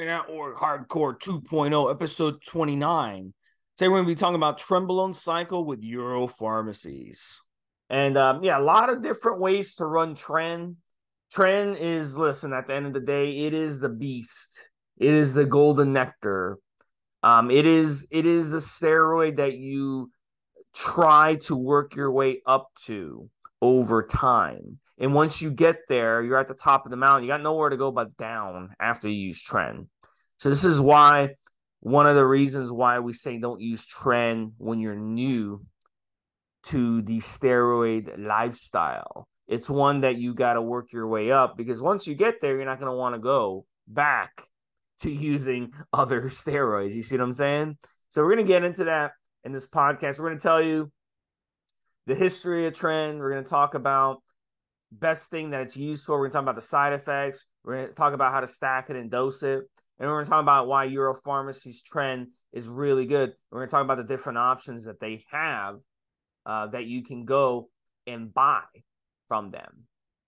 Network Hardcore 2.0, episode 29. Today we're going to be talking about Trenbolone Cycle with Euro Pharmacies. And um, yeah, a lot of different ways to run Tren. Tren is, listen, at the end of the day, it is the beast. It is the golden nectar. Um, it is it is the steroid that you try to work your way up to over time. And once you get there, you're at the top of the mountain. You got nowhere to go but down after you use Tren. So this is why one of the reasons why we say don't use Tren when you're new to the steroid lifestyle. It's one that you got to work your way up because once you get there, you're not going to want to go back to using other steroids. You see what I'm saying? So we're going to get into that in this podcast. We're going to tell you the history of Tren. We're going to talk about best thing that it's used for. We're to talk about the side effects. We're to talk about how to stack it and dose it. And we're to talk about why Europharmacy's Tren is really good. We're going to talk about the different options that they have uh, that you can go and buy from them.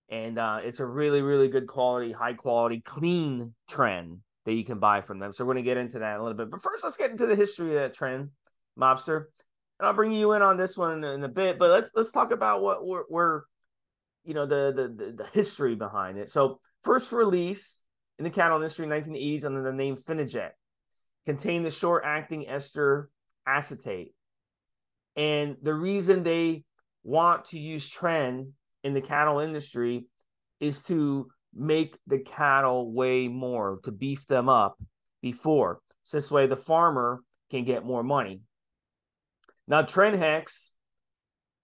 And uh, it's a really, really good quality, high quality, clean Tren that you can buy from them. So we're going to get into that a little bit. But first, let's get into the history of that Tren, Mobster. And I'll bring you in on this one in, in a bit. But let's let's talk about what we're, we're you know the, the the history behind it. So first released in the cattle industry in 1980s under the name Finajet, contained the short-acting ester acetate. And the reason they want to use Tren in the cattle industry is to make the cattle weigh more, to beef them up before. So this way the farmer can get more money. Now Trenhex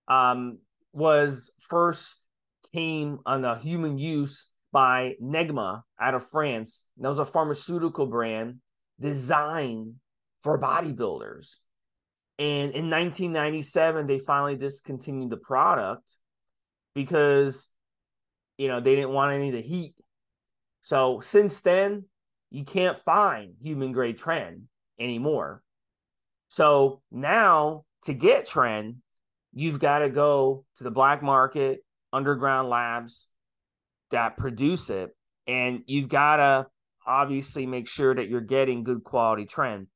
um, was first came on the human use by Negma out of France. And that was a pharmaceutical brand designed for bodybuilders. And in 1997, they finally discontinued the product because, you know, they didn't want any of the heat. So since then, you can't find human grade Tren anymore. So now to get Tren, you've got to go to the black market underground labs that produce it. And you've got to obviously make sure that you're getting good quality Tren.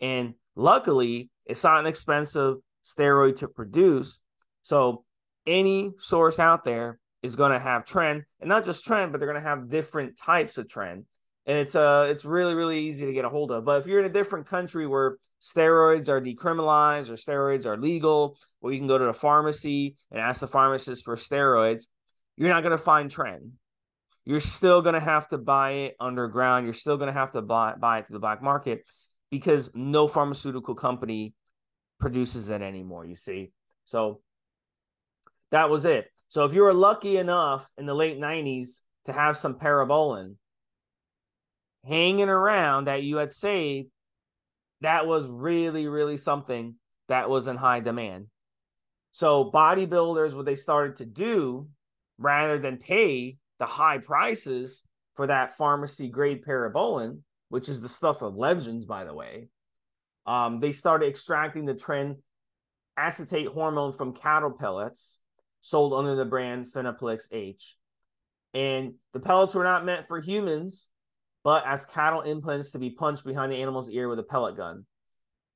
And luckily, it's not an expensive steroid to produce. So any source out there is going to have Tren and not just Tren, but they're going to have different types of Tren. And it's uh it's really really easy to get a hold of. But if you're in a different country where steroids are decriminalized or steroids are legal, or you can go to the pharmacy and ask the pharmacist for steroids, you're not going to find Tren. You're still going to have to buy it underground. You're still going to have to buy, buy it through the black market because no pharmaceutical company produces it anymore, you see. So that was it. So if you were lucky enough in the late 90s to have some Parabolan hanging around that you had saved, that was really, really something that was in high demand. So bodybuilders, what they started to do, rather than pay the high prices for that pharmacy grade Parabolan, which is the stuff of legends, by the way, um, they started extracting the Tren acetate hormone from cattle pellets sold under the brand Finaplix H. And the pellets were not meant for humans, but as cattle implants to be punched behind the animal's ear with a pellet gun.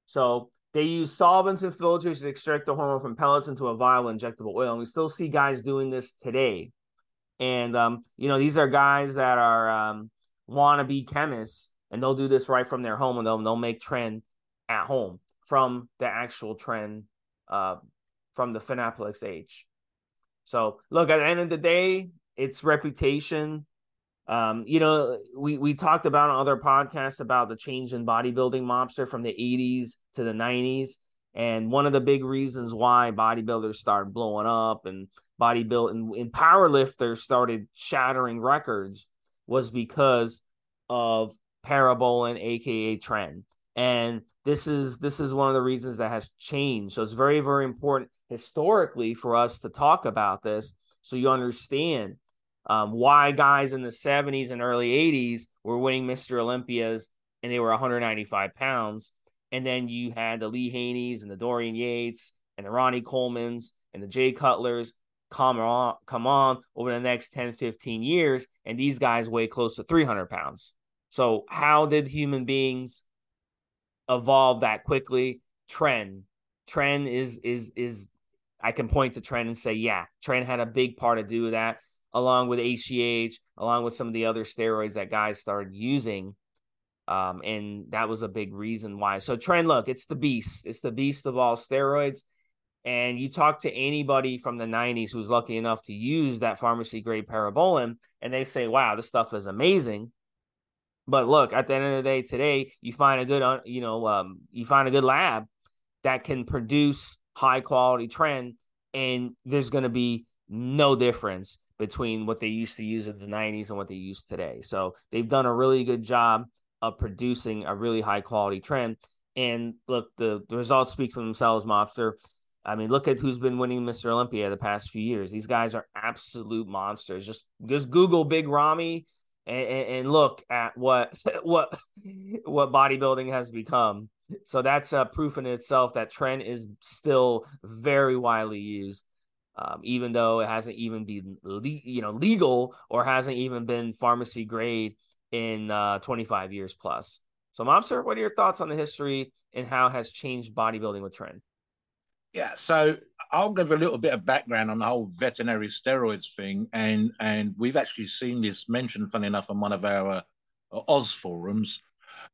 So they use solvents and filters to extract the hormone from pellets into a vial of injectable oil. And we still see guys doing this today. And, um, you know, these are guys that are um, wannabe chemists, and they'll do this right from their home and they'll, they'll make Tren at home from the actual Tren uh, from the Finaplix H. So, look, at the end of the day, it's reputation um, you know, we we talked about on other podcasts about the change in bodybuilding mobster from the 80s to the 90s. And one of the big reasons why bodybuilders started blowing up and bodybuilding and powerlifters started shattering records was because of Parabolan, aka Tren. And this is this is one of the reasons that has changed. So it's very, very important historically for us to talk about this so you understand um, why guys in the 70s and early 80s were winning Mr. Olympias and they were 195 pounds. And then you had the Lee Haneys and the Dorian Yates and the Ronnie Colemans and the Jay Cutlers come on, come on over the next 10, 15 years. And these guys weigh close to 300 pounds. So, how did human beings evolve that quickly? Tren. Tren is, is, is, I can point to Tren and say, yeah, Tren had a big part to do with that, along with HGH, along with some of the other steroids that guys started using. Um, and that was a big reason why. So, Tren, look, it's the beast. It's the beast of all steroids. And you talk to anybody from the 90s who's lucky enough to use that pharmacy grade Parabolan, and they say, wow, this stuff is amazing. But look, at the end of the day, today you find a good, uh, you know, um, you find a good lab that can produce high quality Tren, and there's going to be no difference between what they used to use in the 90s and what they use today. So they've done a really good job of producing a really high quality Tren. And look, the, the results speak for themselves, Mobster. I mean, look at who's been winning Mr. Olympia the past few years. These guys are absolute monsters. Just just Google Big Ramy and, and, look at what what what bodybuilding has become. So that's a proof in itself that Tren is still very widely used, um, even though it hasn't even been le- you know legal or hasn't even been pharmacy grade in uh, 25 years plus. So, Mobster, what are your thoughts on the history and how has changed bodybuilding with Tren? Yeah, so I'll give a little bit of background on the whole veterinary steroids thing, and and we've actually seen this mentioned, funny enough, on one of our uh, Oz forums,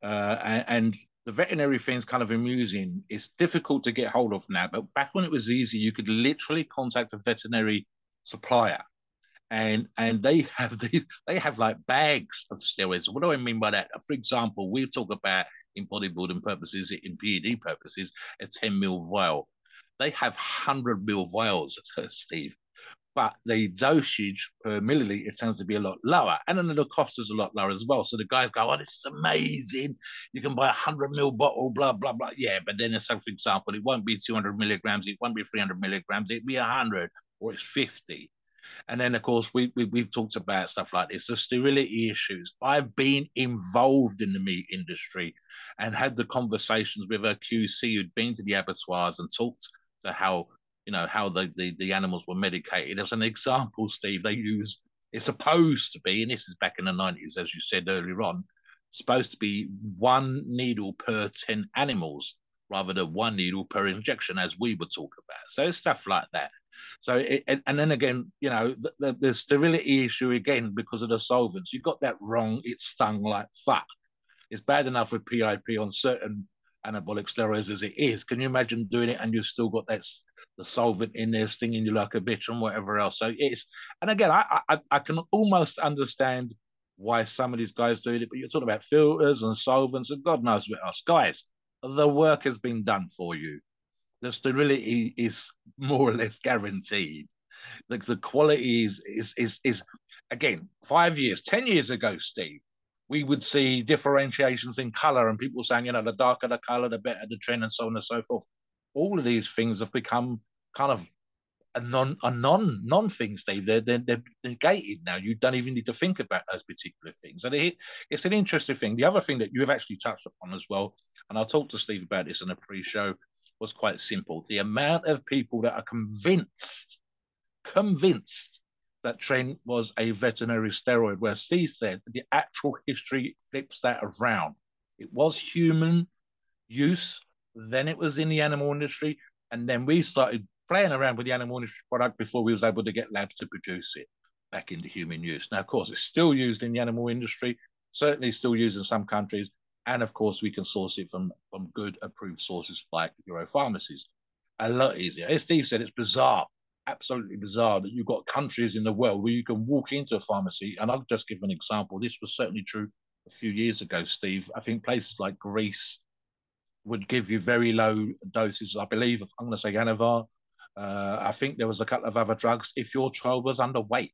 uh, and, and the veterinary thing's kind of amusing. It's difficult to get hold of now, but back when it was easy, you could literally contact a veterinary supplier, and and they have these, they have like bags of steroids. What do I mean by that? For example, we talk about in bodybuilding purposes, in PED purposes, a 10 mil vial they have 100 mil vials, Steve, but the dosage per milliliter tends to be a lot lower. And then the cost is a lot lower as well. So the guys go, oh, this is amazing. You can buy a 100 mil bottle, blah, blah, blah. Yeah, but then, so for example, it won't be 200 milligrams, it won't be 300 milligrams, it'd be 100 or it's 50. And then, of course, we, we, we've talked about stuff like this, the sterility issues. I've been involved in the meat industry and had the conversations with a QC who'd been to the abattoirs and talked to how you know how the, the, the animals were medicated. As an example, Steve, they use it's supposed to be, and this is back in the nineties, as you said earlier on, supposed to be one needle per ten animals rather than one needle per injection, as we would talk about. So it's stuff like that. So it, and then again, you know, the, the, the sterility issue again because of the solvents. You got that wrong. It stung like fuck. It's bad enough with PIP on certain anabolic steroids as it is. Can you imagine doing it and you've still got that the solvent in there stinging you like a bitch and whatever else? So it's and again, I I, I can almost understand why some of these guys do it, but you're talking about filters and solvents and God knows what else. Guys, the work has been done for you. The sterility is more or less guaranteed. Like the quality is is is is again five years, ten years ago, Steve we would see differentiations in color and people saying, you know, the darker the color, the better the Tren, and so on and so forth. All of these things have become kind of a non a non non thing, Steve. They're, they're, they're negated now. You don't even need to think about those particular things. And it, it's an interesting thing. The other thing that you have actually touched upon as well, and I'll talk to Steve about this in a pre-show, was quite simple. The amount of people that are convinced, convinced that tren was a veterinary steroid, where Steve said the actual history flips that around. It was human use, then it was in the animal industry, and then we started playing around with the animal industry product before we was able to get labs to produce it back into human use. Now, of course, it's still used in the animal industry, certainly still used in some countries, and of course, we can source it from, from good approved sources like Europharmacies. A lot easier. As Steve said, it's bizarre absolutely bizarre that you've got countries in the world where you can walk into a pharmacy, and I'll just give an example. This was certainly true a few years ago, Steve. I think places like Greece would give you very low doses. I believe I'm going to say Anavar. Uh, I think there was a couple of other drugs if your child was underweight.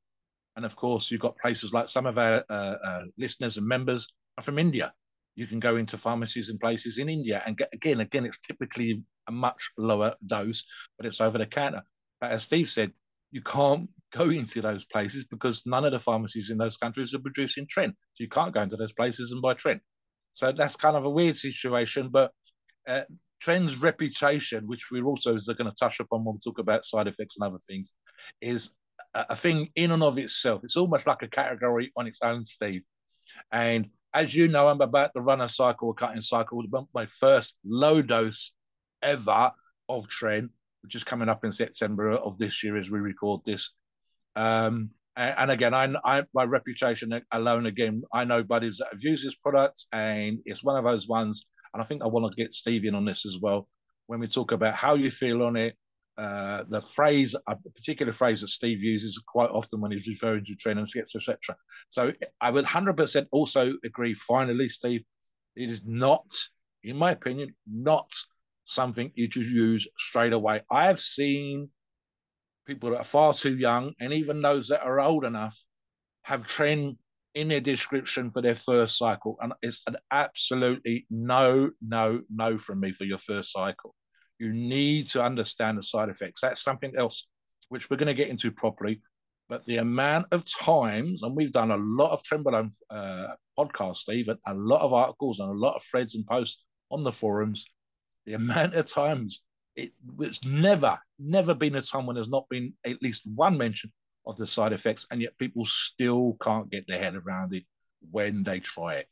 And of course, you've got places like some of our uh, uh, listeners and members are from India. you can go into pharmacies and places in India and get again, again, it's typically a much lower dose, but it's over the counter. But as Steve said, you can't go into those places because none of the pharmacies in those countries are producing Tren. So you can't go into those places and buy Tren. So that's kind of a weird situation. But uh, Tren's reputation, which we're also going to touch upon when we talk about side effects and other things, is a, thing in and of itself. It's almost like a category on its own, Steve. And as you know, I'm about to run a cycle, a cutting cycle. My first low dose ever of Tren, which is coming up in September of this year as we record this. Um, and, and, again, I, I, my reputation alone, again, I know buddies that have used this product, and it's one of those ones. And I think I want to get Steve in on this as well when we talk about how you feel on it. Uh, the phrase, a particular phrase that Steve uses quite often when he's referring to training, etc. So I would 100% also agree. Finally, Steve, it is not, in my opinion, not something you just use straight away. I have seen people that are far too young, and even those that are old enough, have Tren in their description for their first cycle. And it's an absolutely no, no, no from me for your first cycle. You need to understand the side effects. That's something else which we're going to get into properly. But the amount of times, and we've done a lot of Trenbolone uh, podcasts, Steve, a lot of articles and a lot of threads and posts on the forums, the amount of times it, it's never, never been a time when there's not been at least one mention of the side effects, and yet people still can't get their head around it when they try it.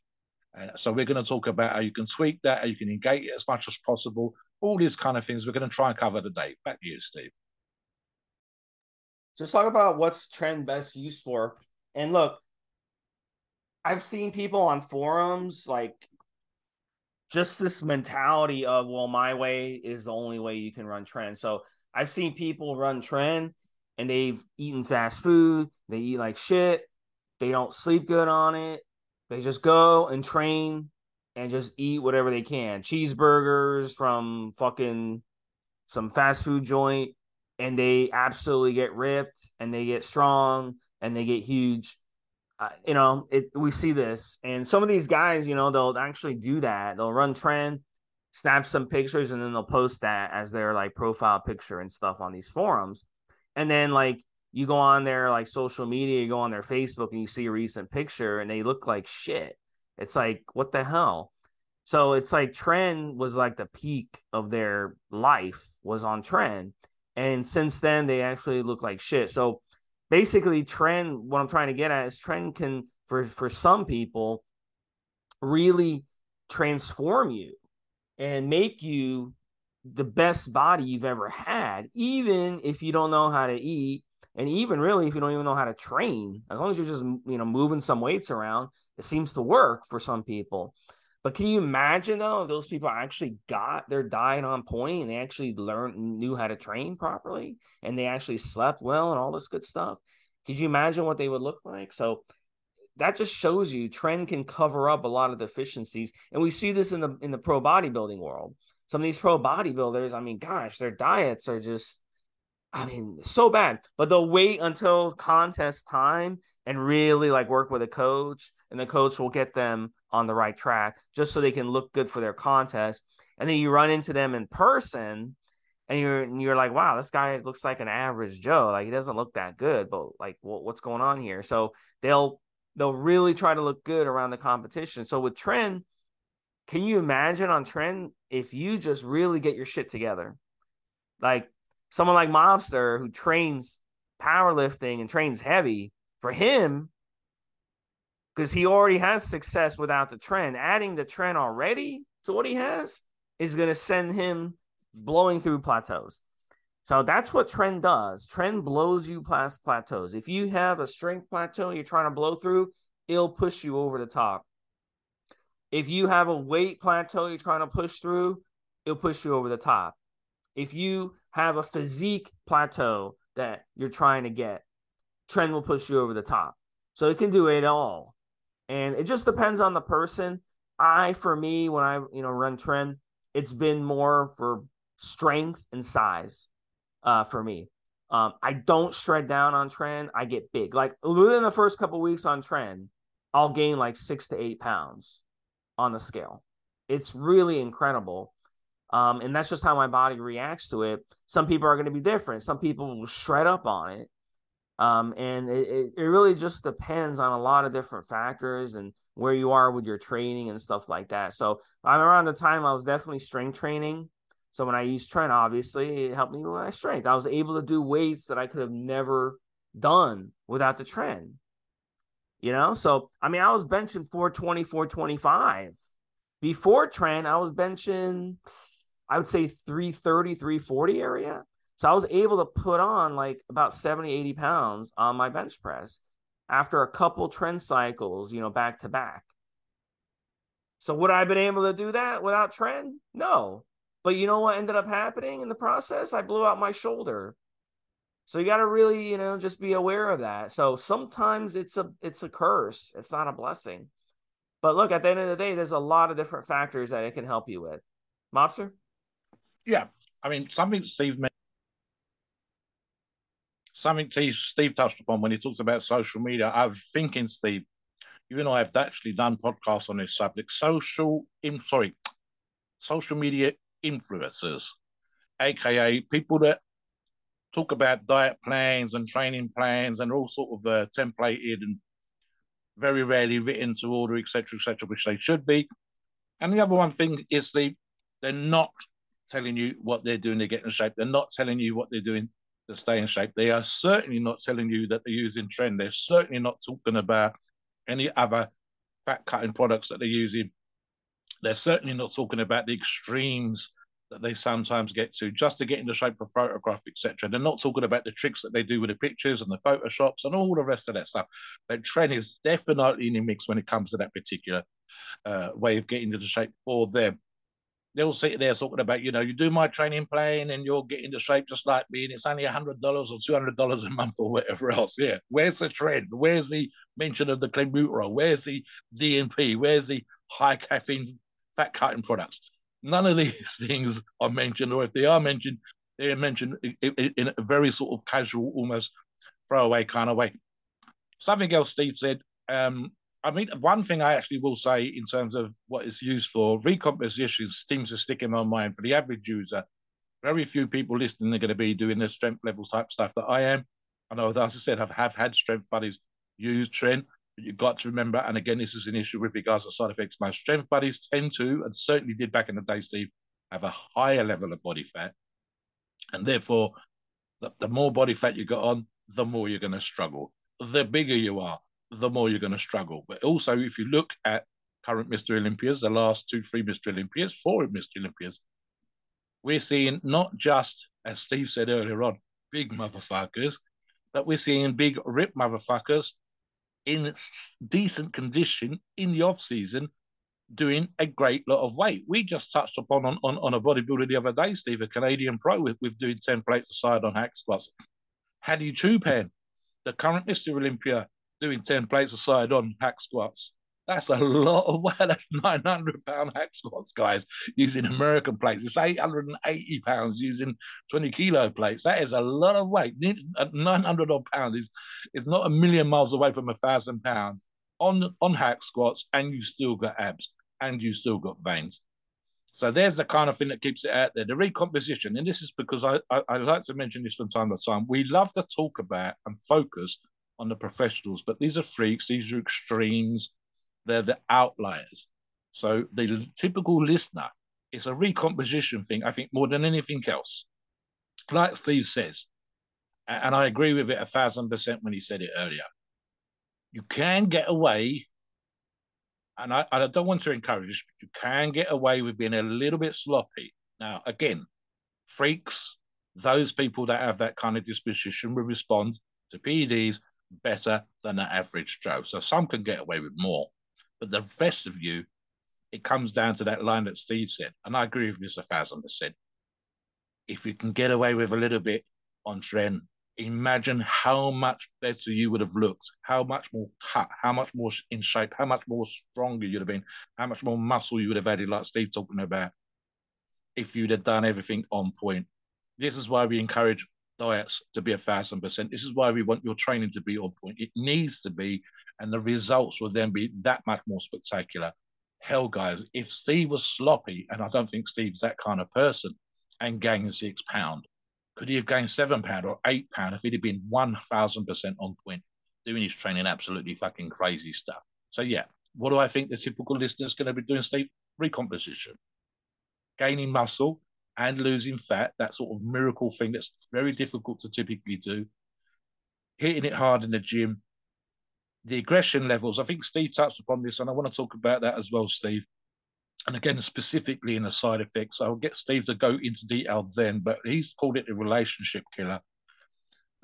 Uh, so we're going to talk about how you can tweak that, how you can engage it as much as possible, all these kind of things. We're going to try and cover today. Back to you, Steve. Just talk about what's Tren best used for. And look, I've seen people on forums like just this mentality of well my way is the only way you can run Tren. so i've seen people run Tren and they've eaten fast food. They eat like shit. They don't sleep good on it. They just go and train and just eat whatever they can. Cheeseburgers from fucking some fast food joint and they absolutely get ripped and they get strong and they get huge. Uh, you know, it we see this, and some of these guys, you know, they'll actually do that. They'll run Tren, snap some pictures, and then they'll post that as their like profile picture and stuff on these forums. And then like you go on their like social media, you go on their Facebook, and you see a recent picture, and they look like shit. It's like what the hell. So it's like Tren was like the peak of their life was on Tren. and since then they actually look like shit. So basically Tren, what i'm trying to get at is Tren can for for some people really transform you and make you the best body you've ever had even if you don't know how to eat and even really if you don't even know how to train as long as you're just you know moving some weights around it seems to work for some people but can you imagine though if those people actually got their diet on point and they actually learned knew how to train properly and they actually slept well and all this good stuff? Could you imagine what they would look like? So that just shows you Tren can cover up a lot of deficiencies. And we see this in the in the pro bodybuilding world. Some of these pro bodybuilders, I mean, gosh, their diets are just I mean, so bad. But they'll wait until contest time and really like work with a coach, and the coach will get them on the right track just so they can look good for their contest. And then you run into them in person and you're and you're like, wow, this guy looks like an average Joe. Like he doesn't look that good, but like what's going on here? So they'll they'll really try to look good around the competition. So with Tren, can you imagine on Tren if you just really get your shit together? Like someone like Mobster who trains powerlifting and trains heavy, for him, because he already has success without the Tren, Adding the Tren already to what he has is going to send him blowing through plateaus. So that's what Tren does. Tren blows you past plateaus. If you have a strength plateau you're trying to blow through, it'll push you over the top. If you have a weight plateau you're trying to push through, it'll push you over the top. If you have a physique plateau that you're trying to get, Tren will push you over the top. So it can do it all and it just depends on the person. I, for me, when I you know run Tren, it's been more for strength and size, uh, for me. Um, I don't shred down on Tren. I get big. Like within the first couple weeks on Tren, I'll gain like six to eight pounds. On the scale. It's really incredible. Um, and that's just how my body reacts to it. Some people are going to be different. Some people will shred up on it. Um, and it, it really just depends on a lot of different factors and where you are with your training and stuff like that. So I'm around the time I was definitely strength training. So when I used Tren, obviously it helped me with my strength. I was able to do weights that I could have never done without the Tren. You know, so I mean, I was benching 420, 425. Before Tren, I was benching, I would say 330, 340 area. So I was able to put on like about 70, 80 pounds on my bench press after a couple Tren cycles, you know, back to back. So would I have been able to do that without Tren? No. But you know what ended up happening in the process? I blew out my shoulder. So you got to really, you know, just be aware of that. So sometimes it's a it's a curse. It's not a blessing. But look, at the end of the day, there's a lot of different factors that it can help you with. Mobster? Yeah. I mean, something Steve something Steve touched upon when he talks about social media. I was thinking, Steve, you and I have actually done podcasts on this subject. Social, in, sorry, social media influencers, aka people that talk about diet plans and training plans and all sort of uh, templated and very rarely written to order, etc., etc., which they should be. And the other one thing is the they're not telling you what they're doing to get in shape. They're not telling you what they're doing to stay in shape. They are certainly not telling you that they're using Tren. They're certainly not talking about any other fat cutting products that they're using. They're certainly not talking about the extremes that they sometimes get to just to get into shape for photograph, etc. They're not talking about the tricks that they do with the pictures and the photoshops and all the rest of that stuff. But Tren is definitely in the mix when it comes to that particular uh, way of getting into shape for them they'll sit there talking about, you know, you do my training plan and you'll get into shape just like me, and it's only $100 or $200 a month or whatever else. Yeah. Where's the Tren? Where's the mention of the clenbuterol? Where's the DNP? Where's the high caffeine fat cutting products? None of these things are mentioned, or if they are mentioned, they're mentioned in a very sort of casual, almost throwaway kind of way. Something else Steve said, um, I mean, one thing I actually will say in terms of what it's used for, recomposition seems to stick in my mind for the average user. Very few people listening are going to be doing the strength levels type stuff that I am. I know, as I said, I have had strength buddies use Tren, but you've got to remember, and again, this is an issue with regards to side effects. My strength buddies tend to, and certainly did back in the day, Steve, have a higher level of body fat. And therefore, the, the more body fat you got on, the more you're going to struggle. The bigger you are, the more you're going to struggle. But also, if you look at current Mr. Olympias, the last two, three Mr. Olympias, four Mr. Olympias, we're seeing not just, as Steve said earlier on, big motherfuckers, but we're seeing big rip motherfuckers in decent condition in the off season doing a great lot of weight. We just touched upon on, on, on a bodybuilder the other day, Steve, a Canadian pro with, with doing 10 plates aside on hack squats. Hadi Choopan, the current Mr. Olympia doing 10 plates aside on hack squats. That's a lot of weight. That's 900 pound hack squats, guys, using American plates. It's 880 pounds using 20 kilo plates. That is a lot of weight. Uh, 900 odd pounds is, is not a million miles away from a thousand pounds on, on hack squats, and you still got abs and you still got veins. So there's the kind of thing that keeps it out there. The recomposition, and this is because I, I, I like to mention this from time to time. We love to talk about and focus on the professionals, but these are freaks, these are extremes, they're the outliers. So the typical listener, it's a recomposition thing, I think, more than anything else. Like Steve says, and I agree with it a thousand percent when he said it earlier. You can get away, and I, I don't want to encourage this, but you can get away with being a little bit sloppy. Now, again, freaks, those people that have that kind of disposition will respond to PEDs better than the average Joe. So some can get away with more, but the rest of you, it comes down to that line that Steve said, and I agree with this a thousand percent. If you can get away with a little bit on Tren, imagine how much better you would have looked, how much more cut, how much more in shape, how much more stronger you'd have been, how much more muscle you would have added, like Steve talking about, if you'd have done everything on point. This is why we encourage diets to be a thousand percent. This is why we want your training to be on point. It needs to be, and the results will then be that much more spectacular. hell, guys, if Steve was sloppy, and I don't think Steve's that kind of person, and gained six pound, could he have gained seven pound or eight pound if he'd have been one thousand percent on point, doing his training absolutely fucking crazy stuff? So yeah, what do I think the typical listener is going to be doing, Steve? Recomposition, gaining muscle and losing fat. That sort of miracle thing that's very difficult to typically do. Hitting it hard in the gym, the aggression levels. I think Steve touched upon this, and I want to talk about that as well, Steve. And again, specifically in the side effects, I'll get Steve to go into detail then, but he's called it a relationship killer.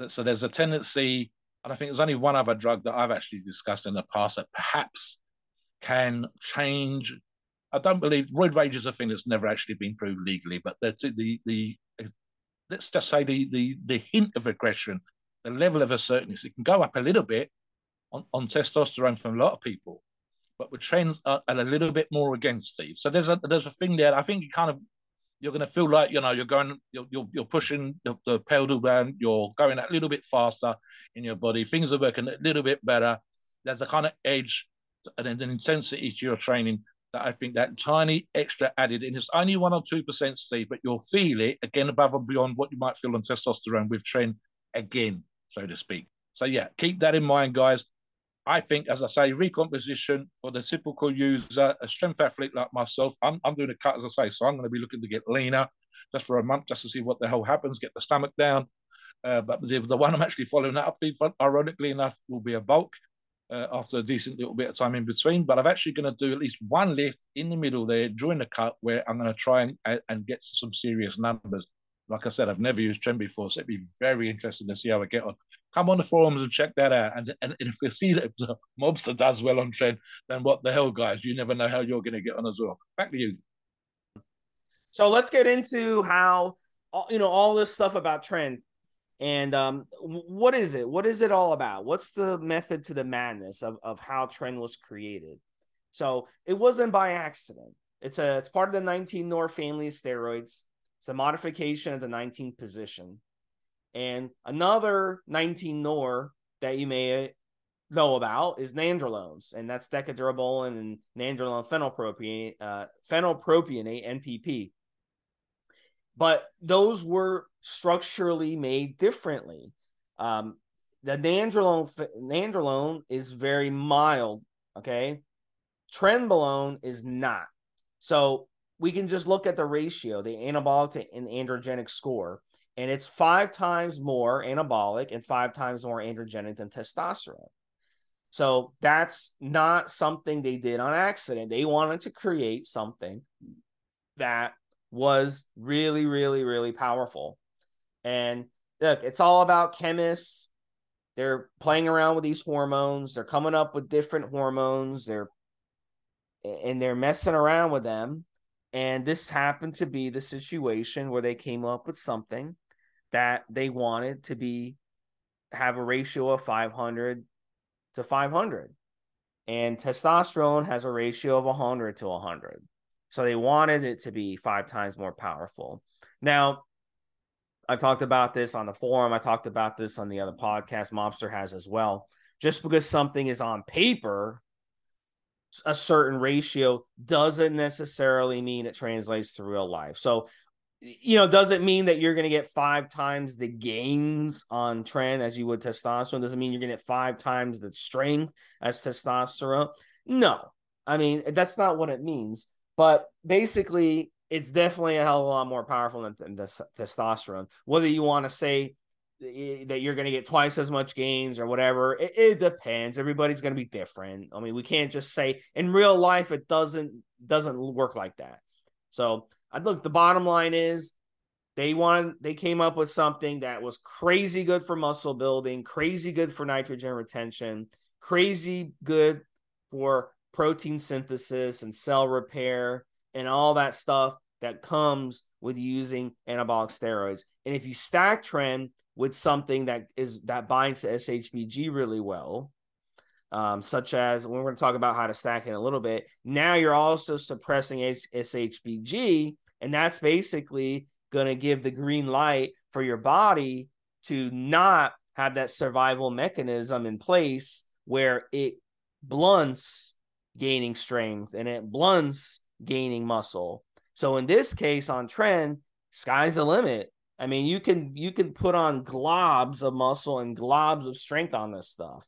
So there's a tendency, and I think there's only one other drug that I've actually discussed in the past that perhaps can change. I don't believe roid rage is a thing that's never actually been proved legally, but the the the let's just say the the the hint of aggression, the level of assertiveness, it can go up a little bit on, on testosterone from a lot of people, but with trends are, are a little bit more against Steve. So there's a there's a thing there. I think you kind of you're going to feel like you know you're going you're you're, you're pushing the, the pedal down. You're going a little bit faster in your body. Things are working a little bit better. There's a kind of edge and an intensity to your training that I think that tiny extra added in. It's only one or two percent, Steve, but you'll feel it again above and beyond what you might feel on testosterone with Tren again, so to speak. So yeah, keep that in mind, guys. I think, as I say, recomposition for the typical user, a strength athlete like myself, I'm, I'm doing a cut, as I say, so I'm going to be looking to get leaner just for a month, just to see what the hell happens, get the stomach down. Uh, but the, the one I'm actually following that up, ironically enough, will be a bulk uh, after a decent little bit of time in between. But I'm actually going to do at least one lift in the middle there during the cut where I'm going to try and, and get some serious numbers. Like I said, I've never used Tren before, so it'd be very interesting to see how I get on. Come on the forums and check that out. And, and if you see that the mobster does well on Tren, then what the hell, guys? You never know how you're going to get on as well. Back to you. So let's get into how you know all this stuff about Tren and um, what is it? What is it all about? What's the method to the madness of, of how Tren was created? So it wasn't by accident. It's a it's part of the 19 Nor family of steroids. It's a modification of the 19th position. And another 19 Nor that you may know about is nandrolones, and that's Deca-Durabolin and nandrolone phenylpropionate, uh, phenylpropionate NPP. But those were structurally made differently. Um, the nandrolone nandrolone is very mild. Okay, trenbolone is not. So we can just look at the ratio, the anabolic to an androgenic score, and it's five times more anabolic and five times more androgenic than testosterone. So that's not something they did on accident. They wanted to create something that was really, really, really powerful. And look, it's all about chemists. They're playing around with these hormones. They're coming up with different hormones. They're and they're messing around with them and this happened to be the situation where they came up with something that they wanted to be have a ratio of 500 to 500. And testosterone has a ratio of 100 to 100. So they wanted it to be five times more powerful. Now, I talked about this on the forum. I talked about this on the other podcast Mobster has as well. Just because something is on paper a certain ratio doesn't necessarily mean it translates to real life. So, you know, does it mean that you're going to get five times the gains on Tren as you would testosterone? Doesn't mean you're going to get five times the strength as testosterone. No, I mean, that's not what it means. But basically, it's definitely a hell of a lot more powerful than, than testosterone. Whether you want to say eh, eh, that you're going to get twice as much gains or whatever. It, it depends. Everybody's going to be different. I mean, we can't just say in real life it doesn't doesn't work like that. So I look. The bottom line is they wanted they came up with something that was crazy good for muscle building, crazy good for nitrogen retention, crazy good for protein synthesis and cell repair and all that stuff that comes with using anabolic steroids. And if you stack Tren with something that is that binds to SHBG really well, um, such as we're going to talk about how to stack in a little bit. Now you're also suppressing SHBG, and that's basically going to give the green light for your body to not have that survival mechanism in place where it blunts gaining strength and it blunts gaining muscle. So in this case on Tren, sky's the limit. I mean, you can you can put on globs of muscle and globs of strength on this stuff.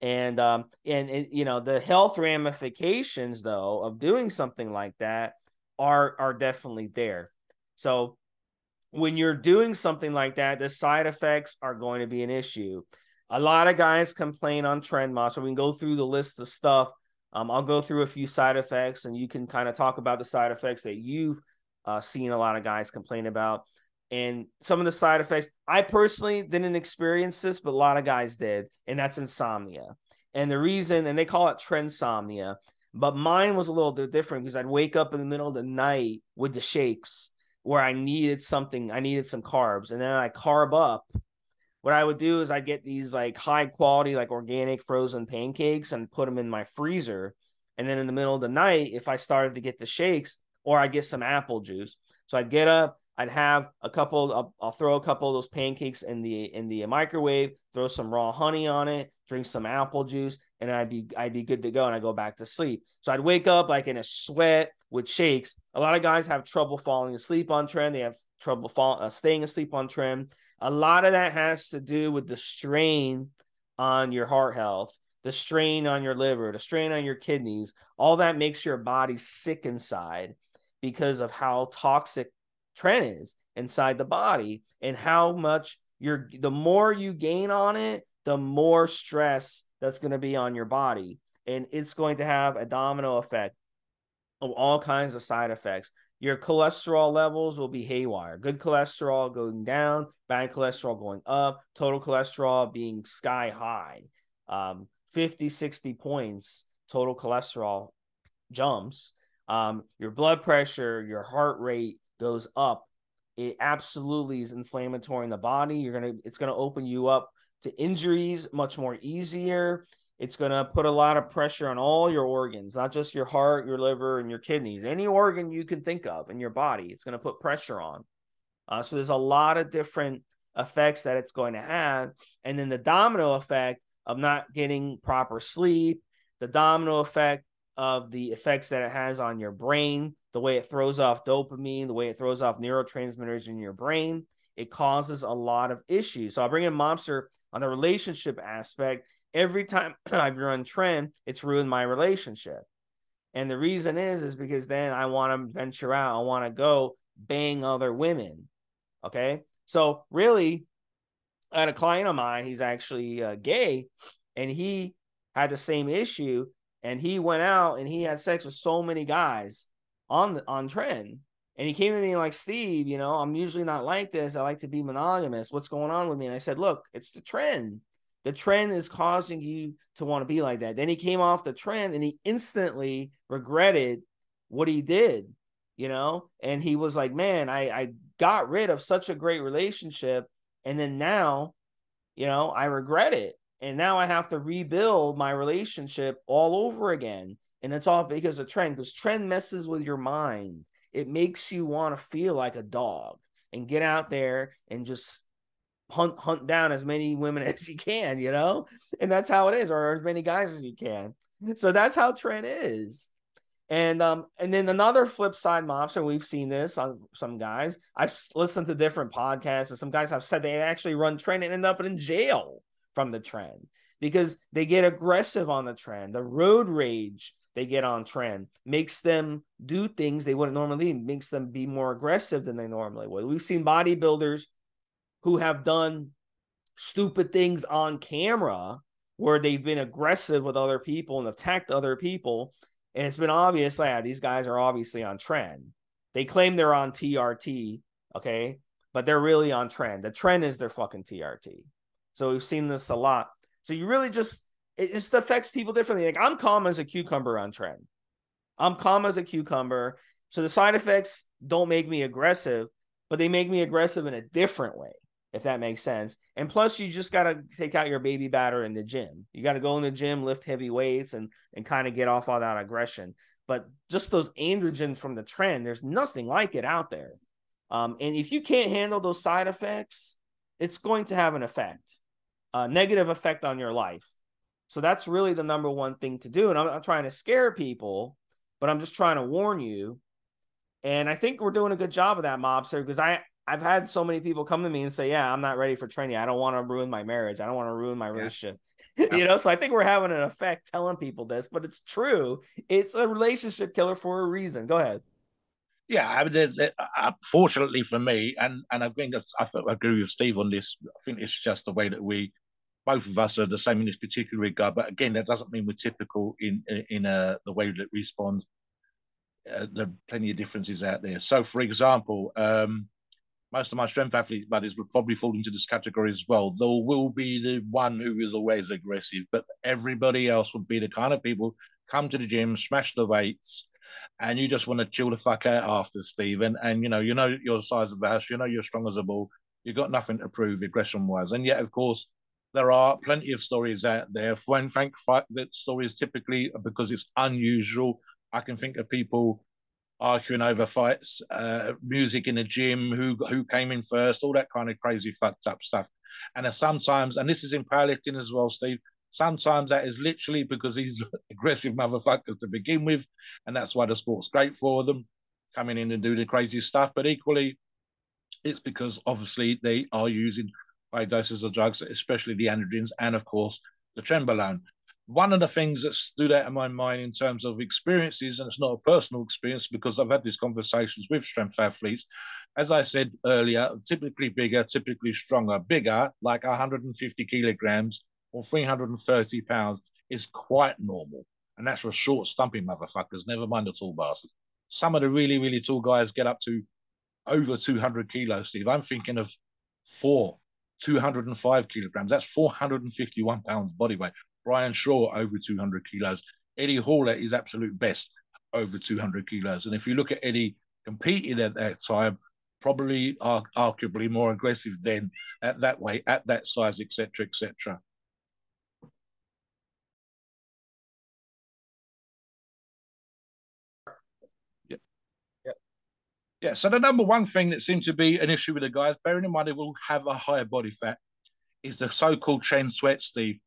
And um and, and you know, the health ramifications though of doing something like that are are definitely there. So when you're doing something like that, the side effects are going to be an issue. A lot of guys complain on Tren muscle. We can go through the list of stuff. Um, I'll go through a few side effects, and you can kind of talk about the side effects that you've uh, seen a lot of guys complain about. And some of the side effects, I personally didn't experience this, but a lot of guys did, and that's insomnia. And the reason, and they call it trensomnia, but mine was a little bit different because I'd wake up in the middle of the night with the shakes where I needed something, I needed some carbs, and then I carb up. What I would do is I get these like high quality, like organic frozen pancakes and put them in my freezer. And then in the middle of the night, if I started to get the shakes, or I get some apple juice. So I'd get up, I'd have a couple. I'll, I'll, throw a couple of those pancakes in the in the microwave. Throw some raw honey on it. Drink some apple juice, and I'd be I'd be good to go. And I go back to sleep. So I'd wake up like in a sweat with shakes. A lot of guys have trouble falling asleep on Tren. They have trouble fall, uh, staying asleep on Tren. A lot of that has to do with the strain on your heart health, the strain on your liver, the strain on your kidneys. All that makes your body sick inside because of how toxic tren is inside the body and how much you're the more you gain on it, the more stress that's going to be on your body. And it's going to have a domino effect of all kinds of side effects. Your cholesterol levels will be haywire. Good cholesterol going down, bad cholesterol going up, total cholesterol being sky high. Um, 50, 60 points total cholesterol jumps um, your blood pressure, your heart rate goes up. It absolutely is inflammatory in the body. You're gonna, it's gonna open you up to injuries much more easier. It's gonna put a lot of pressure on all your organs, not just your heart, your liver, and your kidneys. Any organ you can think of in your body, it's gonna put pressure on. Uh, so there's a lot of different effects that it's going to have, and then the domino effect of not getting proper sleep, the domino effect of the effects that it has on your brain, the way it throws off dopamine, the way it throws off neurotransmitters in your brain. It causes a lot of issues. So I'll bring in Mobster on the relationship aspect. Every time I've run Tren, it's ruined my relationship. And the reason is, is because then I want to venture out. I want to go bang other women. Okay. So really, I had a client of mine, he's actually uh, gay, and he had the same issue and he went out and he had sex with so many guys on the on Tren. And he came to me like steve you know i'm usually not like this. I like to be monogamous. What's going on with me? And i said look it's the Tren. The Tren is causing you to want to be like that. Then he came off the Tren and he instantly regretted what he did you know? And he was like man i i got rid of such a great relationship and then now you know i regret it. And now I have to rebuild my relationship all over again. And it's all because of Tren, because Tren messes with your mind. It makes you want to feel like a dog and get out there and just hunt hunt down as many women as you can, you know? And that's how it is, or as many guys as you can. So that's how Tren is. And um, and then another flip side mobster, we've seen this on some guys. I've listened to different podcasts, and some guys have said they actually run Tren and end up in jail from the Tren because they get aggressive on the Tren. The road rage they get on Tren makes them do things they wouldn't normally makes them be more aggressive than they normally would. We've seen bodybuilders who have done stupid things on camera where they've been aggressive with other people and attacked other people. And it's been obvious, yeah, these guys are obviously on Tren. They claim they're on TRT, okay, but they're really on Tren. The Tren is their fucking TRT. So we've seen this a lot. So you really just it just affects people differently. Like I'm calm as a cucumber on Tren. I'm calm as a cucumber. So the side effects don't make me aggressive, but they make me aggressive in a different way, if that makes sense. And plus, you just got to take out your baby batter in the gym. You got to go in the gym, lift heavy weights, and and kind of get off all that aggression. But just those androgen from the Tren, there's nothing like it out there. Um, and if you can't handle those side effects, it's going to have an effect a negative effect on your life. So that's really the number one thing to do. And I'm not trying to scare people, but I'm just trying to warn you. And I think we're doing a good job of that, mobster, because I I've had so many people come to me and say, "Yeah, I'm not ready for training. I don't want to ruin my marriage. I don't want to ruin my relationship." Yeah. you know, so I think we're having an effect telling people this, but it's true. It's a relationship killer for a reason. Go ahead. Yeah, I mean, there's, uh, fortunately for me, and and I think I agree with Steve on this. I think it's just the way that we, both of us, are the same in this particular regard. But again, that doesn't mean we're typical in in uh, the way that we respond. Uh, there are plenty of differences out there. So, for example, um, most of my strength athlete buddies would probably fall into this category as well. There will be the one who is always aggressive, but everybody else would be the kind of people come to the gym, smash the weights, and you just want to chill the fuck out after Stephen. And you know, you know your size of the house, you know you're strong as a bull, you've got nothing to prove aggression wise. And yet, of course, there are plenty of stories out there. When Frank fight that stories typically because it's unusual. I can think of people arguing over fights, uh, music in a gym, who who came in first, all that kind of crazy fucked up stuff. And sometimes, and this is in powerlifting as well, Steve. Sometimes that is literally because these aggressive motherfuckers to begin with, and that's why the sport's great for them, coming in and do the crazy stuff. But equally, it's because obviously they are using doses of drugs, especially the androgens, and of course the trenbolone one of the things that stood out in my mind in terms of experiences, and it's not a personal experience because I've had these conversations with strength athletes, as I said earlier, typically bigger, typically stronger, bigger, like 150 kilograms or 330 pounds, is quite normal. And that's for short, stumpy motherfuckers, never mind the tall bastards. Some of the really, really tall guys get up to over 200 kilos, Steve. I'm thinking of four 205 kilograms. That's 451 pounds body weight. Brian Shaw over 200 kilos. Eddie Hall at his absolute best over 200 kilos. And if you look at Eddie competing at that time, probably arguably more aggressive than at that weight, at that size, etc., etc. Yeah. So the number one thing that seems to be an issue with the guys, bearing in mind they will have a higher body fat, is the so-called tren sweat, Steve.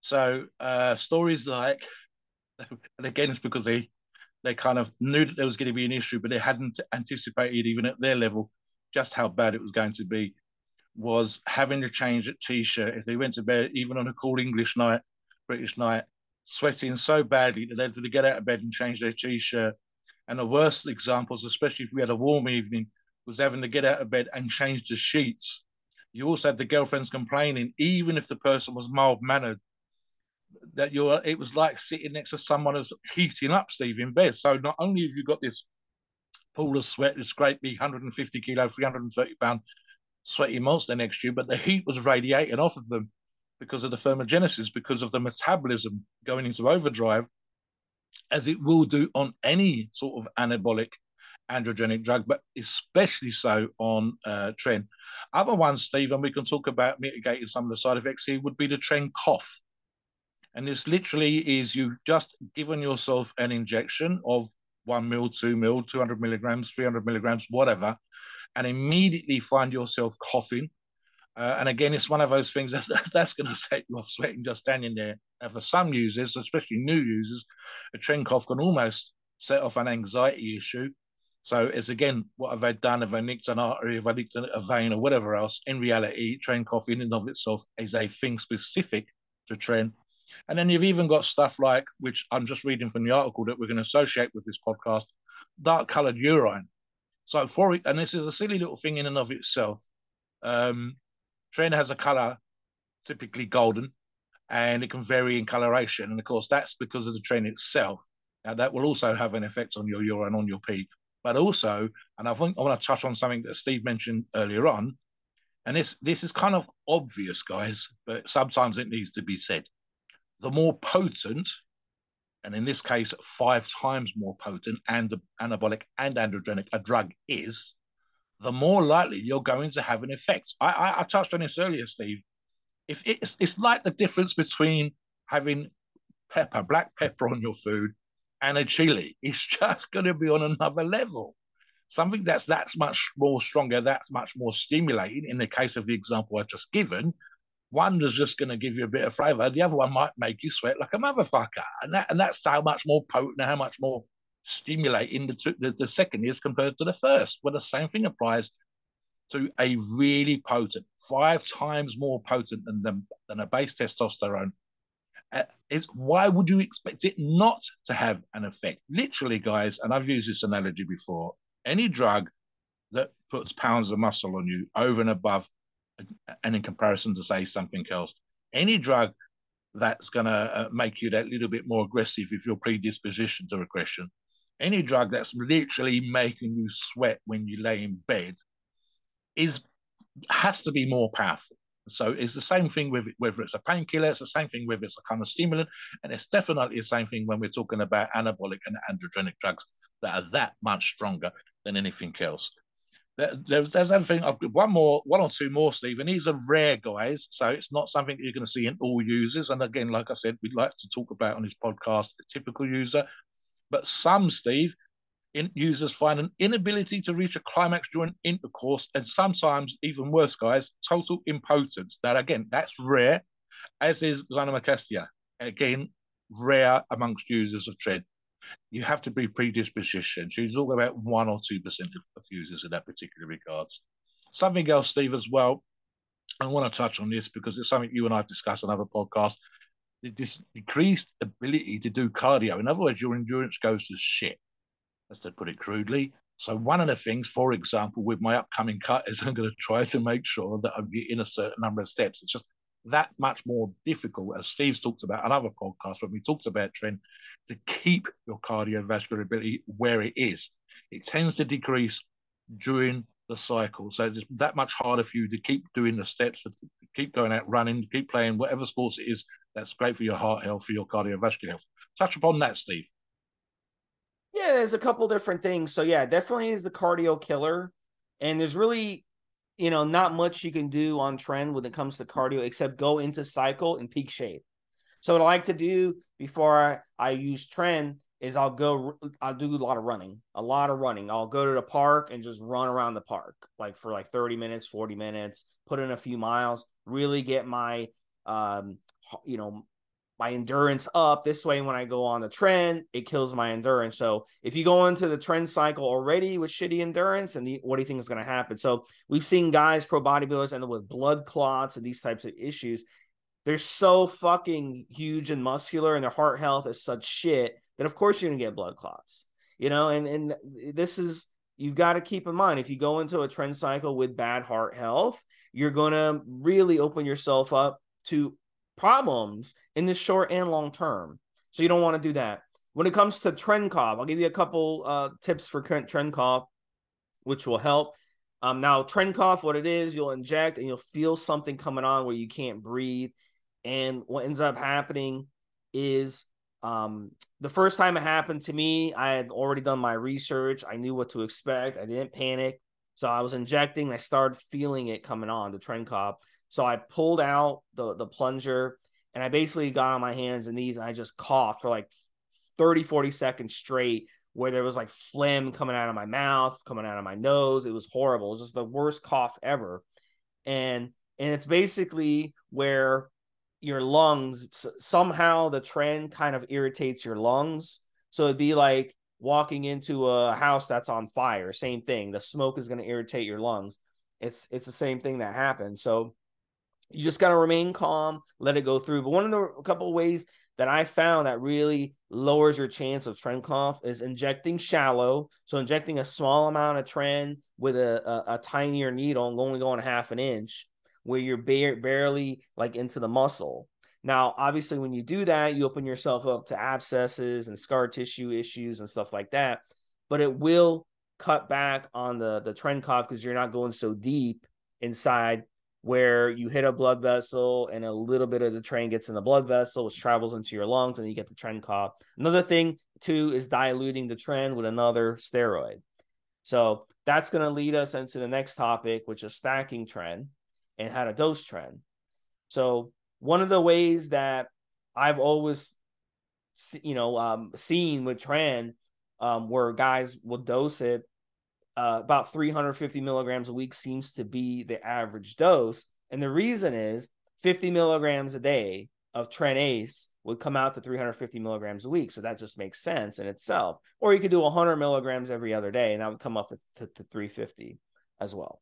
So uh, stories like, and again, it's because they they kind of knew that there was going to be an issue, but they hadn't anticipated even at their level just how bad it was going to be. Was having to change a t-shirt if they went to bed, even on a cool English night, British night, sweating so badly that they had to get out of bed and change their t-shirt. And the worst examples, especially if we had a warm evening, was having to get out of bed and change the sheets. You also had the girlfriends complaining, even if the person was mild mannered, that you're it was like sitting next to someone who's heating up Steve in bed. So not only have you got this pool of sweat, this great big 150 kilo, 330 pound sweaty monster next to you, but the heat was radiating off of them because of the thermogenesis, because of the metabolism going into overdrive, as it will do on any sort of anabolic androgenic drug, but especially so on uh, tren. Other ones, Steve, and we can talk about mitigating some of the side effects here, would be the tren cough. And this literally is you've just given yourself an injection of one mil, two mil, 200 milligrams, 300 milligrams, whatever, and immediately find yourself coughing. Uh, and again, it's one of those things that's, that's, that's going to set you off sweating just standing there. And for some users, especially new users, a tren cough can almost set off an anxiety issue. So it's again, what have I done? Have I nicked an artery? Have I nicked a vein or whatever else? In reality, tren cough in and of itself is a thing specific to tren and then you've even got stuff like, which I'm just reading from the article that we're going to associate with this podcast, dark colored urine. So for and this is a silly little thing in and of itself. Um, tren has a color typically golden, and it can vary in coloration. And of course, that's because of the tren itself. Now that will also have an effect on your urine, on your pee. But also, and I think I want to touch on something that Steve mentioned earlier on, and this this is kind of obvious, guys, but sometimes it needs to be said the more potent, and in this case, five times more potent and anabolic and androgenic a drug is, the more likely you're going to have an effect. I, I, I touched on this earlier, Steve. If it's, it's like the difference between having pepper, black pepper on your food and a chili. It's just going to be on another level. Something that's that's much more stronger, that's much more stimulating. In the case of the example I've just given, One is just going to give you a bit of flavor. The other one might make you sweat like a motherfucker. And that and that's how much more potent, how much more stimulating the, the, the second is compared to the first. Well, the same thing applies to a really potent, five times more potent than the, than a base testosterone. Uh, is why would you expect it not to have an effect? Literally, guys, and I've used this analogy before. Any drug that puts pounds of muscle on you over and above, and in comparison to say something else, any drug that's going to uh, make you that little bit more aggressive if you're predisposition to aggression, any drug that's literally making you sweat when you lay in bed is has to be more powerful. So it's the same thing with whether it's a painkiller, it's the same thing whether it's a kind of stimulant, and it's definitely the same thing when we're talking about anabolic and androgenic drugs that are that much stronger than anything else. There's, there's other thing. I've got one more, one or two more, Steve, and these are rare guys, so it's not something you're going to see in all users. And again, like I said, we'd like to talk about on this podcast a typical user, but some, Steve, in, users find an inability to reach a climax during intercourse, and sometimes even worse, guys, total impotence. That again, that's rare, as is gynecomastia. Again, rare amongst users of tren. You have to be predisposition. She's talking about one or two percent of users in that particular regards. Something else, Steve, as well. I want to touch on this because it's something you and I've discussed on other podcasts. This decreased ability to do cardio. In other words, your endurance goes to shit as to put it crudely. So one of the things, for example, with my upcoming cut is I'm going to try to make sure that I'm getting a certain number of steps. It's just that much more difficult, as Steve's talked about on other podcasts when we talked about tren, to keep your cardiovascular ability where it is. It tends to decrease during the cycle. So it's that much harder for you to keep doing the steps, keep going out running, keep playing whatever sports it is that's great for your heart health, for your cardiovascular health. Touch upon that, Steve. Yeah, there's a couple different things. So yeah, definitely is the cardio killer. And there's really, you know, not much you can do on tren when it comes to cardio except go into cycle and peak shape. So what I like to do before I, I use tren is I'll go I'll do a lot of running. A lot of running. I'll go to the park and just run around the park like for like 30 minutes, 40 minutes, put in a few miles, really get my um you know my endurance up. This way, when I go on the tren, it kills my endurance. So if you go into the tren cycle already with shitty endurance, and what do you think is going to happen? So we've seen guys, pro bodybuilders, end up with blood clots and these types of issues. They're so fucking huge and muscular, and their heart health is such shit that of course you're gonna get blood clots. You know, and and this is you've got to keep in mind if you go into a tren cycle with bad heart health, you're gonna really open yourself up to problems in the short and long term. So you don't want to do that. When it comes to tren cough, I'll give you a couple uh, tips for current tren cough, which will help. Um, now, cough, what it is, you'll inject and you'll feel something coming on where you can't breathe. And what ends up happening is um, the first time it happened to me, I had already done my research. I knew what to expect. I didn't panic. So I was injecting. I started feeling it coming on the tren cough. So I pulled out the the plunger and I basically got on my hands and knees and I just coughed for like 30, 40 seconds straight where there was like phlegm coming out of my mouth, coming out of my nose. It was horrible. It was just the worst cough ever. And and it's basically where your lungs somehow the tren kind of irritates your lungs. So it'd be like walking into a house that's on fire. Same thing. The smoke is going to irritate your lungs. It's it's the same thing that happens. So you just got to remain calm, let it go through. But one of the couple of ways that I found that really lowers your chance of tren cough is injecting shallow. So injecting a small amount of tren with a, a, a tinier needle and only going half an inch, where you're bare, barely like into the muscle. Now, obviously, when you do that, you open yourself up to abscesses and scar tissue issues and stuff like that. But it will cut back on the the tren cough because you're not going so deep inside where you hit a blood vessel and a little bit of the tren gets in the blood vessel, which travels into your lungs, and you get the tren cough. Another thing too is diluting the tren with another steroid. So that's going to lead us into the next topic, which is stacking tren and how to dose tren. So one of the ways that I've always, you know, um, seen with tren, um, where guys will dose it uh, about 350 milligrams a week seems to be the average dose. And the reason is 50 milligrams a day of Tren Ace would come out to 350 milligrams a week. So that just makes sense in itself. Or you could do 100 milligrams every other day, and that would come up to, to 350 as well.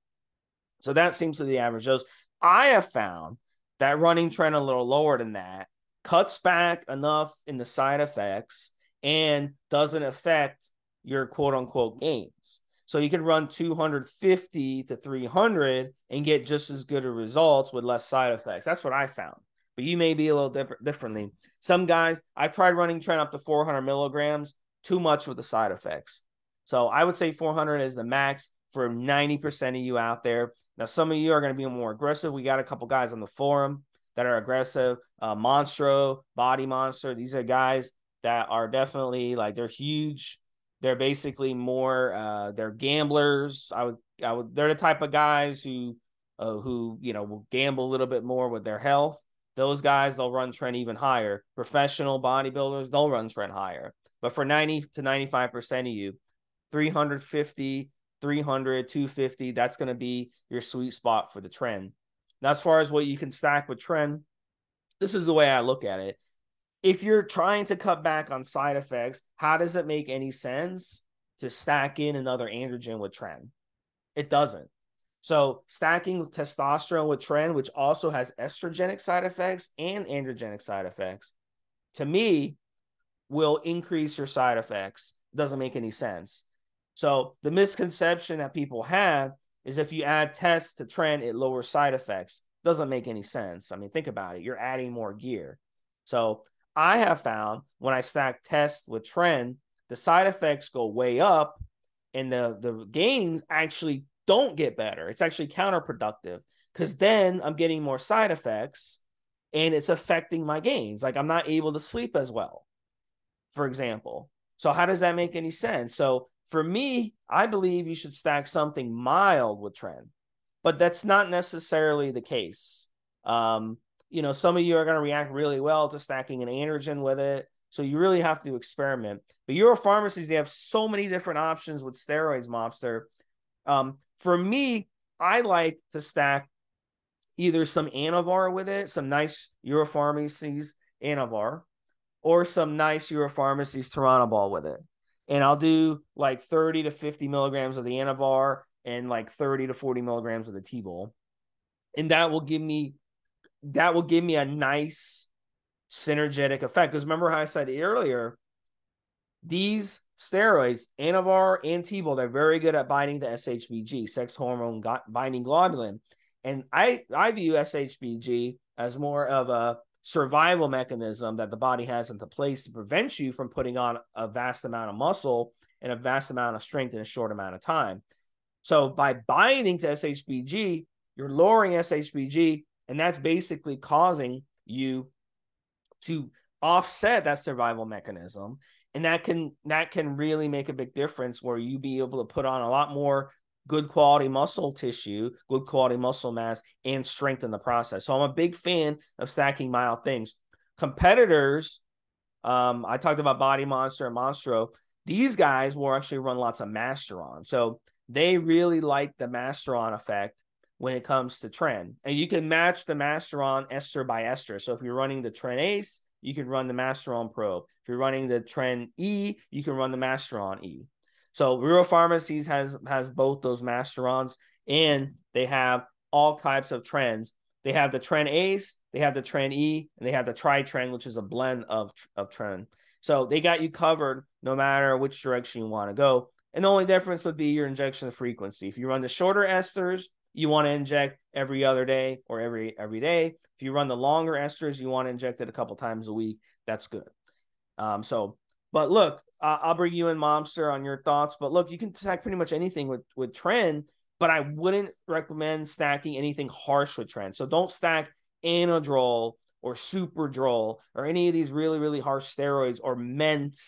So that seems to be the average dose. I have found that running Tren a little lower than that cuts back enough in the side effects and doesn't affect your quote unquote gains. So you can run 250 to 300 and get just as good of results with less side effects. That's what I found. But you may be a little different differently. Some guys, I tried running Tren up to 400 milligrams, too much with the side effects. So I would say 400 is the max for 90% of you out there. Now, some of you are going to be more aggressive. We got a couple guys on the forum that are aggressive. Uh, Monstro, Body Monster. These are guys that are definitely like they're huge they're basically more uh, they're gamblers. I would I would they're the type of guys who uh, who you know will gamble a little bit more with their health. Those guys they'll run tren even higher. Professional bodybuilders they'll run tren higher. But for 90 to 95% of you, 350, 300, 250, that's going to be your sweet spot for the tren. Now, as far as what you can stack with tren, this is the way I look at it if you're trying to cut back on side effects, how does it make any sense to stack in another androgen with tren? It doesn't. So stacking testosterone with tren, which also has estrogenic side effects and androgenic side effects, to me, will increase your side effects. Doesn't make any sense. So the misconception that people have is if you add test to tren, it lowers side effects. Doesn't make any sense. I mean, think about it. You're adding more gear. So I have found when I stack test with tren, the side effects go way up and the, the gains actually don't get better. It's actually counterproductive because then I'm getting more side effects and it's affecting my gains. Like I'm not able to sleep as well, for example. So, how does that make any sense? So, for me, I believe you should stack something mild with Tren, but that's not necessarily the case. Um, you know, some of you are going to react really well to stacking an androgen with it. So you really have to experiment. But Euro pharmacies, they have so many different options with steroids, mobster. Um, for me, I like to stack either some Anavar with it, some nice Euro pharmacies Anavar, or some nice Euro pharmacies Turinabol with it. And I'll do like 30 to 50 milligrams of the Anavar and like 30 to 40 milligrams of the T-Bol. And that will give me that will give me a nice synergetic effect. Because remember how I said earlier, these steroids, Anavar and T-Bol, they're very good at binding the SHBG, sex hormone binding globulin. And I, I view SHBG as more of a survival mechanism that the body has into place to prevent you from putting on a vast amount of muscle and a vast amount of strength in a short amount of time. So by binding to SHBG, you're lowering SHBG, and that's basically causing you to offset that survival mechanism. And that can that can really make a big difference where you be able to put on a lot more good quality muscle tissue, good quality muscle mass, and strength in the process. So I'm a big fan of stacking mild things. Competitors, um, I talked about Body Monster and Monstro. These guys will actually run lots of Masteron. So they really like the Masteron effect when it comes to tren. And you can match the Masteron ester by ester. So if you're running the Tren Ace, you can run the Masteron Prop. If you're running the Tren E, you can run the Masteron E. So Euro Pharmacies has has both those Masterons and they have all types of trens. They have the tren Ace, they have the tren E, and they have the tri tren, which is a blend of, of Tren. So they got you covered no matter which direction you want to go. And the only difference would be your injection frequency. If you run the shorter esters, you want to inject every other day or every every day. If you run the longer esters, you want to inject it a couple times a week. That's good. Um, so, but look, uh, I'll bring you in, Mobster, on your thoughts. But look, you can stack pretty much anything with with tren, but I wouldn't recommend stacking anything harsh with tren. So don't stack Anadrol or Super Superdrol or any of these really really harsh steroids or Ment,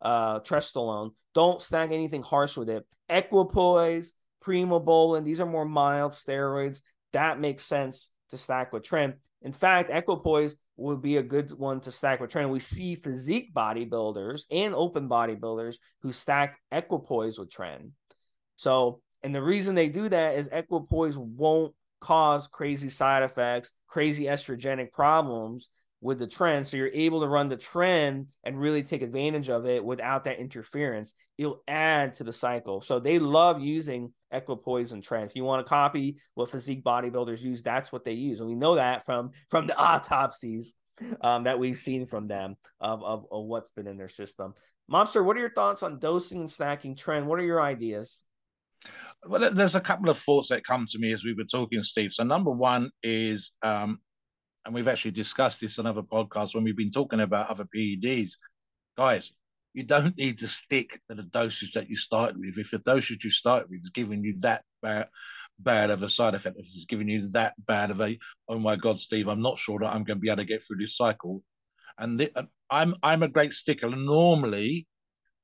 uh, Trestolone. Don't stack anything harsh with it. Equipoise Primobolan. These are more mild steroids. That makes sense to stack with tren. In fact, Equipoise would be a good one to stack with Tren. We see physique bodybuilders and open bodybuilders who stack Equipoise with Tren. So, and the reason they do that is Equipoise won't cause crazy side effects, crazy estrogenic problems with the tren. So you're able to run the tren and really take advantage of it without that interference. It'll add to the cycle. So they love using equipoise and tren. If you want to copy what physique bodybuilders use, that's what they use. And we know that from from the autopsies um, that we've seen from them of, of, of what's been in their system. Mobster, what are your thoughts on dosing and stacking tren? What are your ideas? Well, there's a couple of thoughts that come to me as we were talking, Steve. So number one is um, and we've actually discussed this on other podcasts when we've been talking about other PEDs. Guys, you don't need to stick to the dosage that you start with. If the dosage you start with is giving you that bad, bad of a side effect, if it's giving you that bad of a, oh my God, Steve, I'm not sure that I'm going to be able to get through this cycle. And, the, and I'm I'm a great sticker. And normally,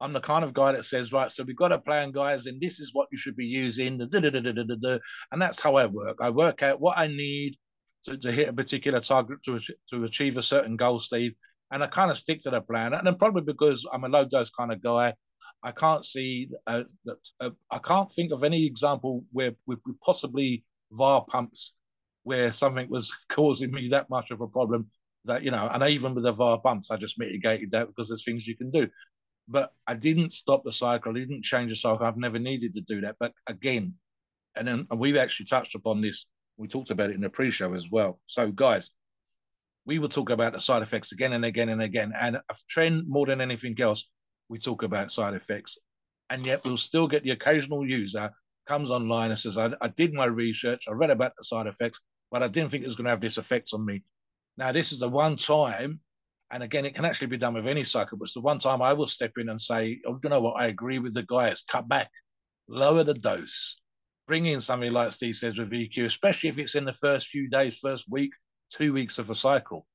I'm the kind of guy that says, right, so we've got a plan, guys, and this is what you should be using. And that's how I work. I work out what I need to, to hit a particular target to, to achieve a certain goal, Steve. And I kind of stick to the plan. And then probably because I'm a low dose kind of guy, I can't see uh, that. Uh, I can't think of any example where we possibly VAR pumps where something was causing me that much of a problem that you know. And even with the VAR pumps, I just mitigated that because there's things you can do. But I didn't stop the cycle. I didn't change the cycle. I've never needed to do that. But again, and then we've actually touched upon this we talked about it in the pre-show as well. So, guys, we will talk about the side effects again and again and again. And a tren more than anything else, we talk about side effects. And yet we'll still get the occasional user comes online and says, I, I did my research, I read about the side effects, but I didn't think it was going to have this effect on me. Now, this is the one time, and again, it can actually be done with any cycle, but it's the one time I will step in and say, Oh, you know what? I agree with the guys, cut back, lower the dose, bring in something like Steve says with EQ, especially if it's in the first few days, first week, two weeks of a cycle,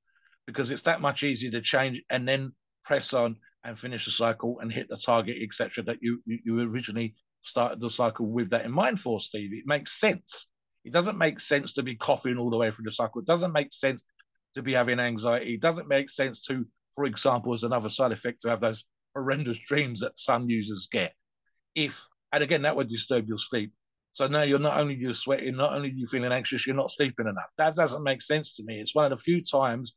because it's that much easier to change and then press on and finish the cycle and hit the target, etc. That you, you you originally started the cycle with that in mind for, Steve. It makes sense. It doesn't make sense to be coughing all the way through the cycle. It doesn't make sense to be having anxiety. It doesn't make sense to, for example, as another side effect, to have those horrendous dreams that some users get. If and again, that would disturb your sleep. So now you're not only you're sweating, not only you're you feeling anxious, you're not sleeping enough. That doesn't make sense to me. It's one of the few times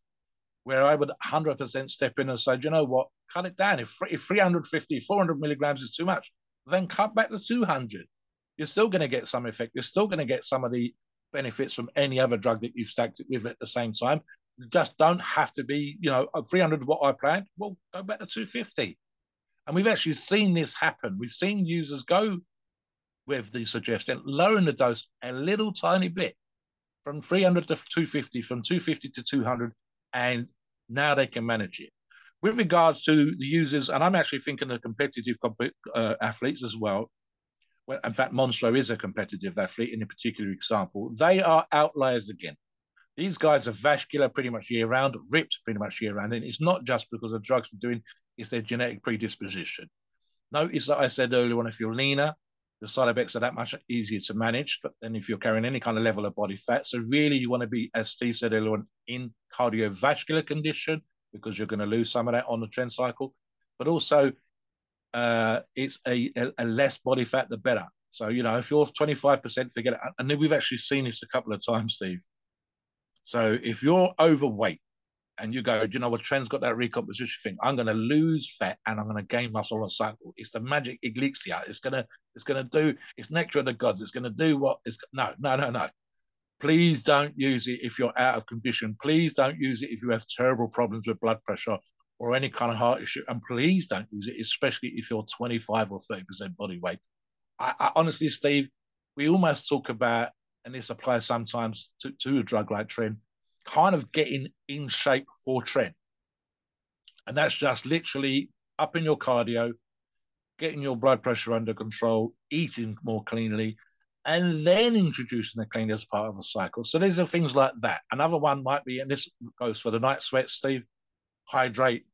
where I would 100% step in and say, you know what, cut it down. If, if 350, 400 milligrams is too much, then cut back to 200. You're still going to get some effect. You're still going to get some of the benefits from any other drug that you've stacked it with at the same time. You just don't have to be, you know, 300 what I planned. Well, go back to 250. And we've actually seen this happen. We've seen users go with the suggestion, lowering the dose a little tiny bit from 300 to 250, from 250 to 200, and now they can manage it. With regards to the users, and I'm actually thinking of competitive uh, athletes as well. well. In fact, Monstro is a competitive athlete in a particular example. They are outliers again. These guys are vascular pretty much year round, ripped pretty much year round. And it's not just because of drugs they're doing, it's their genetic predisposition. Notice that I said earlier on if you're leaner, the side effects are that much easier to manage. But then if you're carrying any kind of level of body fat, so really you want to be, as Steve said earlier in cardiovascular condition because you're going to lose some of that on the tren cycle. But also, uh, it's a, a, less body fat, the better. So, you know, if you're 25%, forget it. And we've actually seen this a couple of times, Steve. So if you're overweight, and you go, do you know what? Tren's got that recomposition thing. I'm going to lose fat and I'm going to gain muscle on cycle. It's the magic elixir. It's going to, it's going to do, it's nectar of the gods. It's going to do what is, no, no, no, no. Please don't use it if you're out of condition. Please don't use it if you have terrible problems with blood pressure or any kind of heart issue. And please don't use it, especially if you're 25 or 30% body weight. I, I honestly, Steve, we almost talk about, and this applies sometimes to, to a drug like Tren, kind of getting in shape for tren. And that's just literally upping your cardio, getting your blood pressure under control, eating more cleanly, and then introducing the clean as part of a cycle. So these are things like that. Another one might be, and this goes for the night sweat, Steve, hydrate.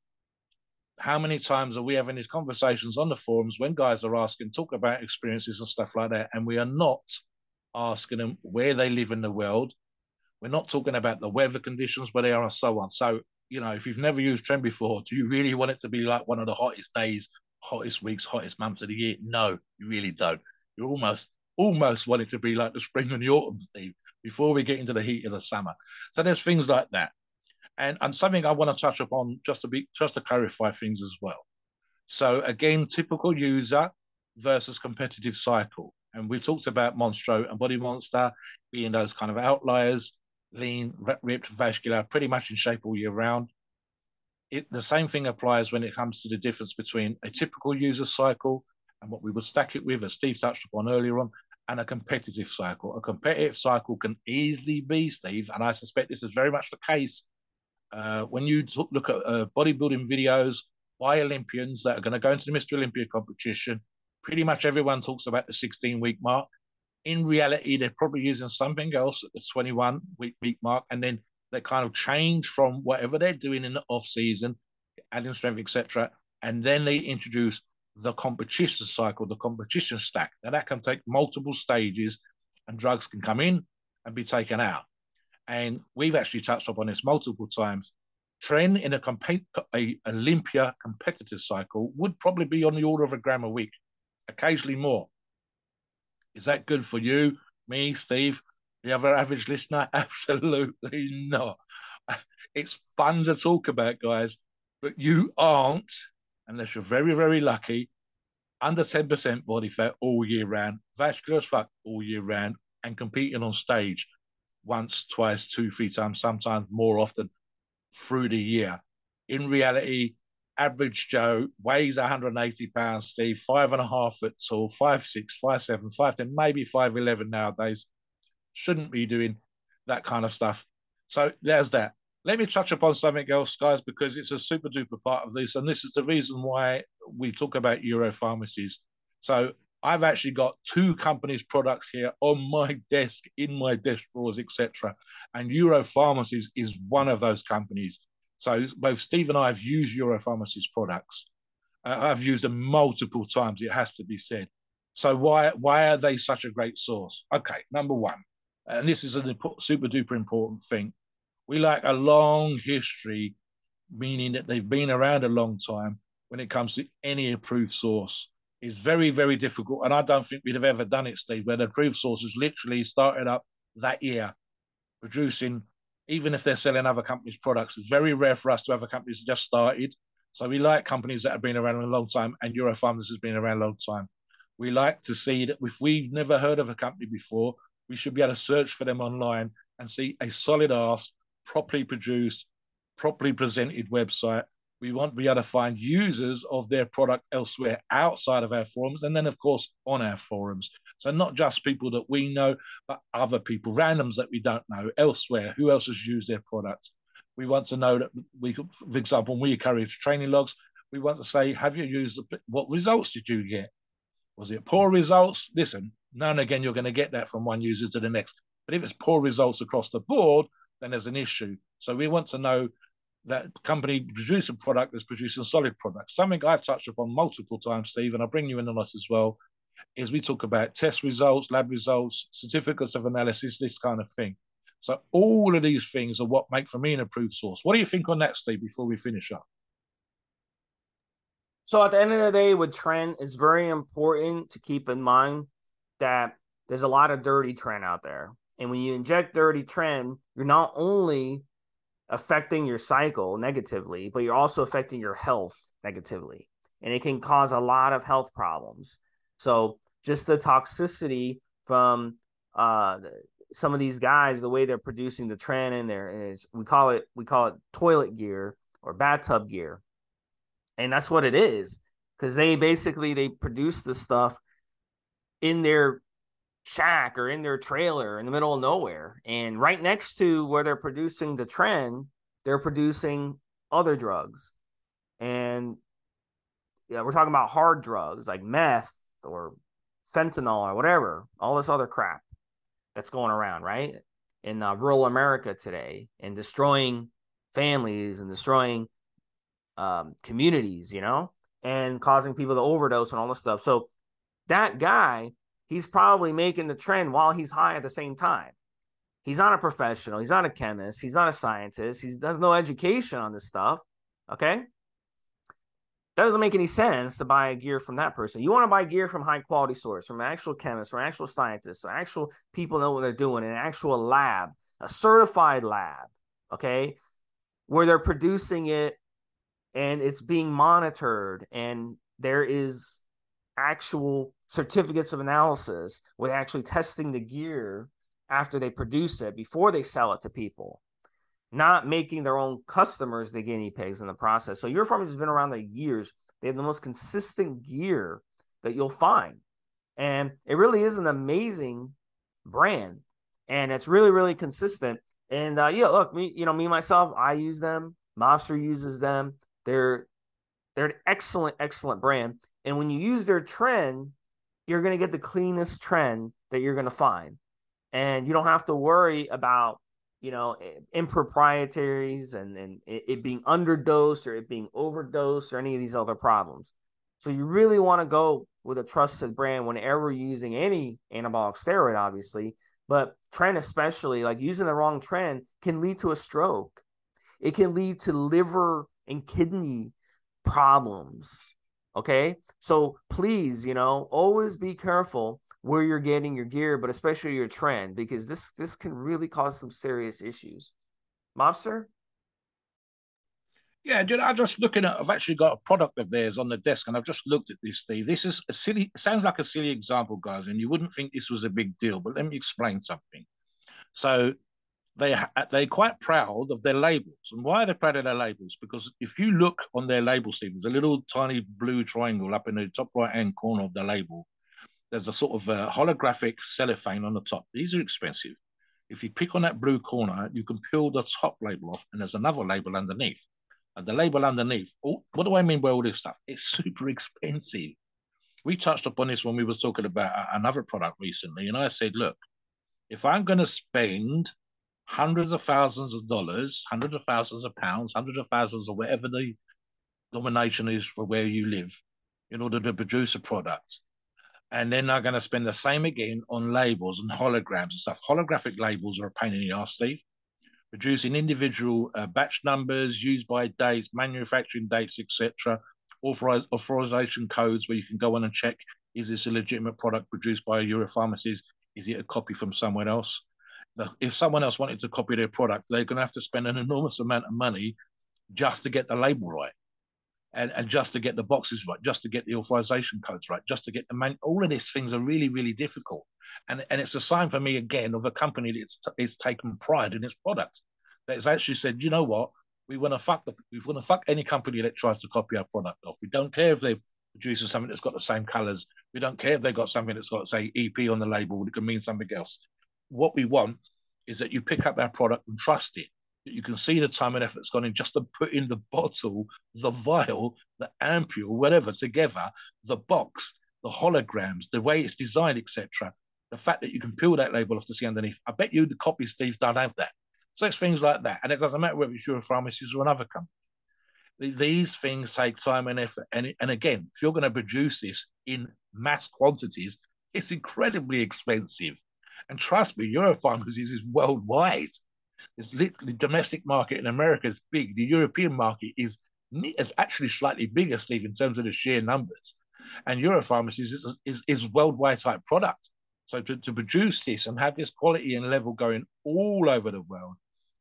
How many times are we having these conversations on the forums when guys are asking, talk about experiences and stuff like that, and we are not asking them where they live in the world, we're not talking about the weather conditions where they are and so on. So, you know, if you've never used Tren before, do you really want it to be like one of the hottest days, hottest weeks, hottest months of the year? No, you really don't. You almost almost want it to be like the spring and the autumn, Steve. before we get into the heat of the summer. So there's things like that. And, and something I want to touch upon just to be just to clarify things as well. So again, typical user versus competitive cycle. And we talked about Monstro and Body Monster being those kind of outliers, lean, ripped, vascular, pretty much in shape all year round. It, the same thing applies when it comes to the difference between a typical user cycle and what we would stack it with, as Steve touched upon earlier on, and a competitive cycle. A competitive cycle can easily be, Steve, and I suspect this is very much the case uh, when you look at uh, bodybuilding videos by Olympians that are going to go into the Mr. Olympia competition, pretty much everyone talks about the 16 week mark. In reality, they're probably using something else at the 21 week week mark, and then they kind of change from whatever they're doing in the off season, adding strength, etc. And then they introduce the competition cycle, the competition stack. Now that can take multiple stages, and drugs can come in and be taken out. And we've actually touched upon this multiple times. Tren in a, comp- a Olympia competitive cycle would probably be on the order of a gram a week, occasionally more. Is that good for you, me, Steve, the other average listener? Absolutely not. It's fun to talk about, guys, but you aren't, unless you're very, very lucky, under 10% body fat all year round, vascular as fuck all year round, and competing on stage once, twice, two, three times, sometimes more often through the year. In reality, average Joe weighs 180 pounds, Steve, five and a half foot tall, five six, five seven, five ten, maybe five eleven nowadays. Shouldn't be doing that kind of stuff. So there's that. Let me touch upon something else, guys, because it's a super duper part of this, and this is the reason why we talk about Euro pharmacies. So I've actually got two companies' products here on my desk, in my desk drawers, etc. And Euro Pharmacies is one of those companies. So both Steve and I have used Euro Pharmacies products. Uh, I've used them multiple times. It has to be said. So why why are they such a great source? Okay, number one, and this is a super duper important thing. We like a long history, meaning that they've been around a long time when it comes to any approved source is very, very difficult. And I don't think we'd have ever done it, Steve, where the approved source sources literally started up that year producing, even if they're selling other companies' products. It's very rare for us to have a company that just started. So we like companies that have been around a long time, and Eurofarmers has been around a long time. We like to see that if we've never heard of a company before, we should be able to search for them online and see a solid ass, properly produced, properly presented website we want to be able to find users of their product elsewhere outside of our forums, and then, of course, on our forums. So, not just people that we know, but other people, randoms that we don't know elsewhere. Who else has used their products? We want to know that we could, for example, when we encourage training logs, we want to say, have you used the, what results did you get? Was it poor results? Listen, now and again, you're going to get that from one user to the next. But if it's poor results across the board, then there's an issue. So we want to know that company producing product is producing solid products. Something I've touched upon multiple times, Steve, and I'll bring you in on this as well, is we talk about test results, lab results, certificates of analysis, this kind of thing. So all of these things are what make for me an approved source. What do you think on that, Steve, before we finish up? So at the end of the day, with tren, it's very important to keep in mind that there's a lot of dirty tren out there. And when you inject dirty tren, you're not only affecting your cycle negatively, but you're also affecting your health negatively. And it can cause a lot of health problems. So just the toxicity from uh, some of these guys, the way they're producing the tren in there is we call it we call it toilet gear or bathtub gear. And that's what it is. Because they basically they produce the stuff in their shack or in their trailer in the middle of nowhere. And right next to where they're producing the tren, they're producing other drugs. And yeah, we're talking about hard drugs like meth or fentanyl or whatever, all this other crap that's going around, right? In uh, rural America today and destroying families and destroying um, communities, you know, and causing people to overdose and all this stuff. So that guy he's probably making the tren while he's high at the same time. He's not a professional. He's not a chemist. He's not a scientist. He has no education on this stuff. Okay. Doesn't make any sense to buy gear from that person. You want to buy gear from high quality source, from actual chemists, from actual scientists, from actual people know what they're doing, an actual lab, a certified lab, okay, where they're producing it and it's being monitored and there is actual certificates of analysis with actually testing the gear after they produce it before they sell it to people not making their own customers the guinea pigs in the process. So Eurofarmers has been around there years. They have the most consistent gear that you'll find. And it really is an amazing brand. And it's really, really consistent. And uh, yeah, look, me, you know, me myself, I use them. Mobster uses them. They're they're an excellent, excellent brand. And when you use their tren, you're going to get the cleanest tren that you're going to find. And you don't have to worry about you know, improprieties and, and it being underdosed or it being overdosed or any of these other problems. So you really want to go with a trusted brand whenever you're using any anabolic steroid, obviously, but tren especially, like using the wrong tren can lead to a stroke. It can lead to liver and kidney problems. Okay. So please, you know, always be careful where you're getting your gear, but especially your tren, because this this can really cause some serious issues. Mobster? Yeah, I'm just looking at. I've actually got a product of theirs on the desk, and I've just looked at this, Steve. This is a silly. Sounds like a silly example, guys, and you wouldn't think this was a big deal. But let me explain something. So they they're quite proud of their labels, and why are they proud of their labels? Because if you look on their label, Steve, there's a little tiny blue triangle up in the top right hand corner of the label there's a sort of a holographic cellophane on the top. These are expensive. If you pick on that blue corner, you can peel the top label off, and there's another label underneath. And the label underneath, oh, what do I mean by all this stuff? It's super expensive. We touched upon this when we were talking about another product recently, and I said, look, if I'm going to spend hundreds of thousands of dollars, hundreds of thousands of pounds, hundreds of thousands of whatever the domination is for where you live in order to produce a product, and then they're going to spend the same again on labels and holograms and stuff. Holographic labels are a pain in the ass, Steve. Producing individual uh, batch numbers, used by dates, manufacturing dates, etc. Authorize, authorization codes where you can go on and check is this a legitimate product produced by a Euro Pharmacies? Is it a copy from someone else? If someone else wanted to copy their product, they're going to have to spend an enormous amount of money just to get the label right and, and just to get the boxes right, just to get the authorization codes right, just to get the man. All of these things are really, really difficult. And, and it's a sign for me again of a company that's it's taken pride in its product. That has actually said, you know what, we want to fuck the we want to fuck any company that tries to copy our product off. We don't care if they're producing something that's got the same colors. We don't care if they've got something that's got say EP on the label. It can mean something else. What we want is that you pick up our product and trust it you can see the time and effort that's gone in just to put in the bottle, the vial, the ampule, whatever together, the box, the holograms, the way it's designed, etc. The fact that you can peel that label off to see underneath. I bet you the copy Steve don't have that. So it's things like that. And it doesn't matter whether it's Euro Pharmacies or another company. These things take time and effort. And, and again, if you're going to produce this in mass quantities, it's incredibly expensive. And trust me, Euro Pharmacies is worldwide. It's literally domestic market in America is big. The European market is is actually slightly bigger, Steve, in terms of the sheer numbers. And Europharmacies is, is, is worldwide type product. So to, to produce this and have this quality and level going all over the world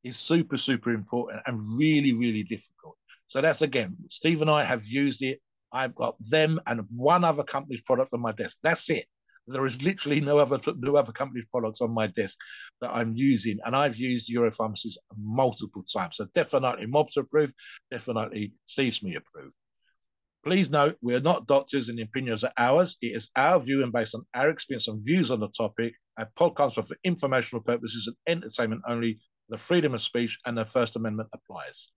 is super, super important and really, really difficult. So that's again, Steve and I have used it. I've got them and one other company's product on my desk. That's it. There is literally no other no other company's products on my desk that I'm using, and I've used Europharmacies multiple times. So definitely Mobster approved, definitely CSME approved. Please note, we are not doctors and opinions are ours. It is our view and based on our experience and views on the topic. Our podcast are for informational purposes and entertainment only. The freedom of speech and the First Amendment applies.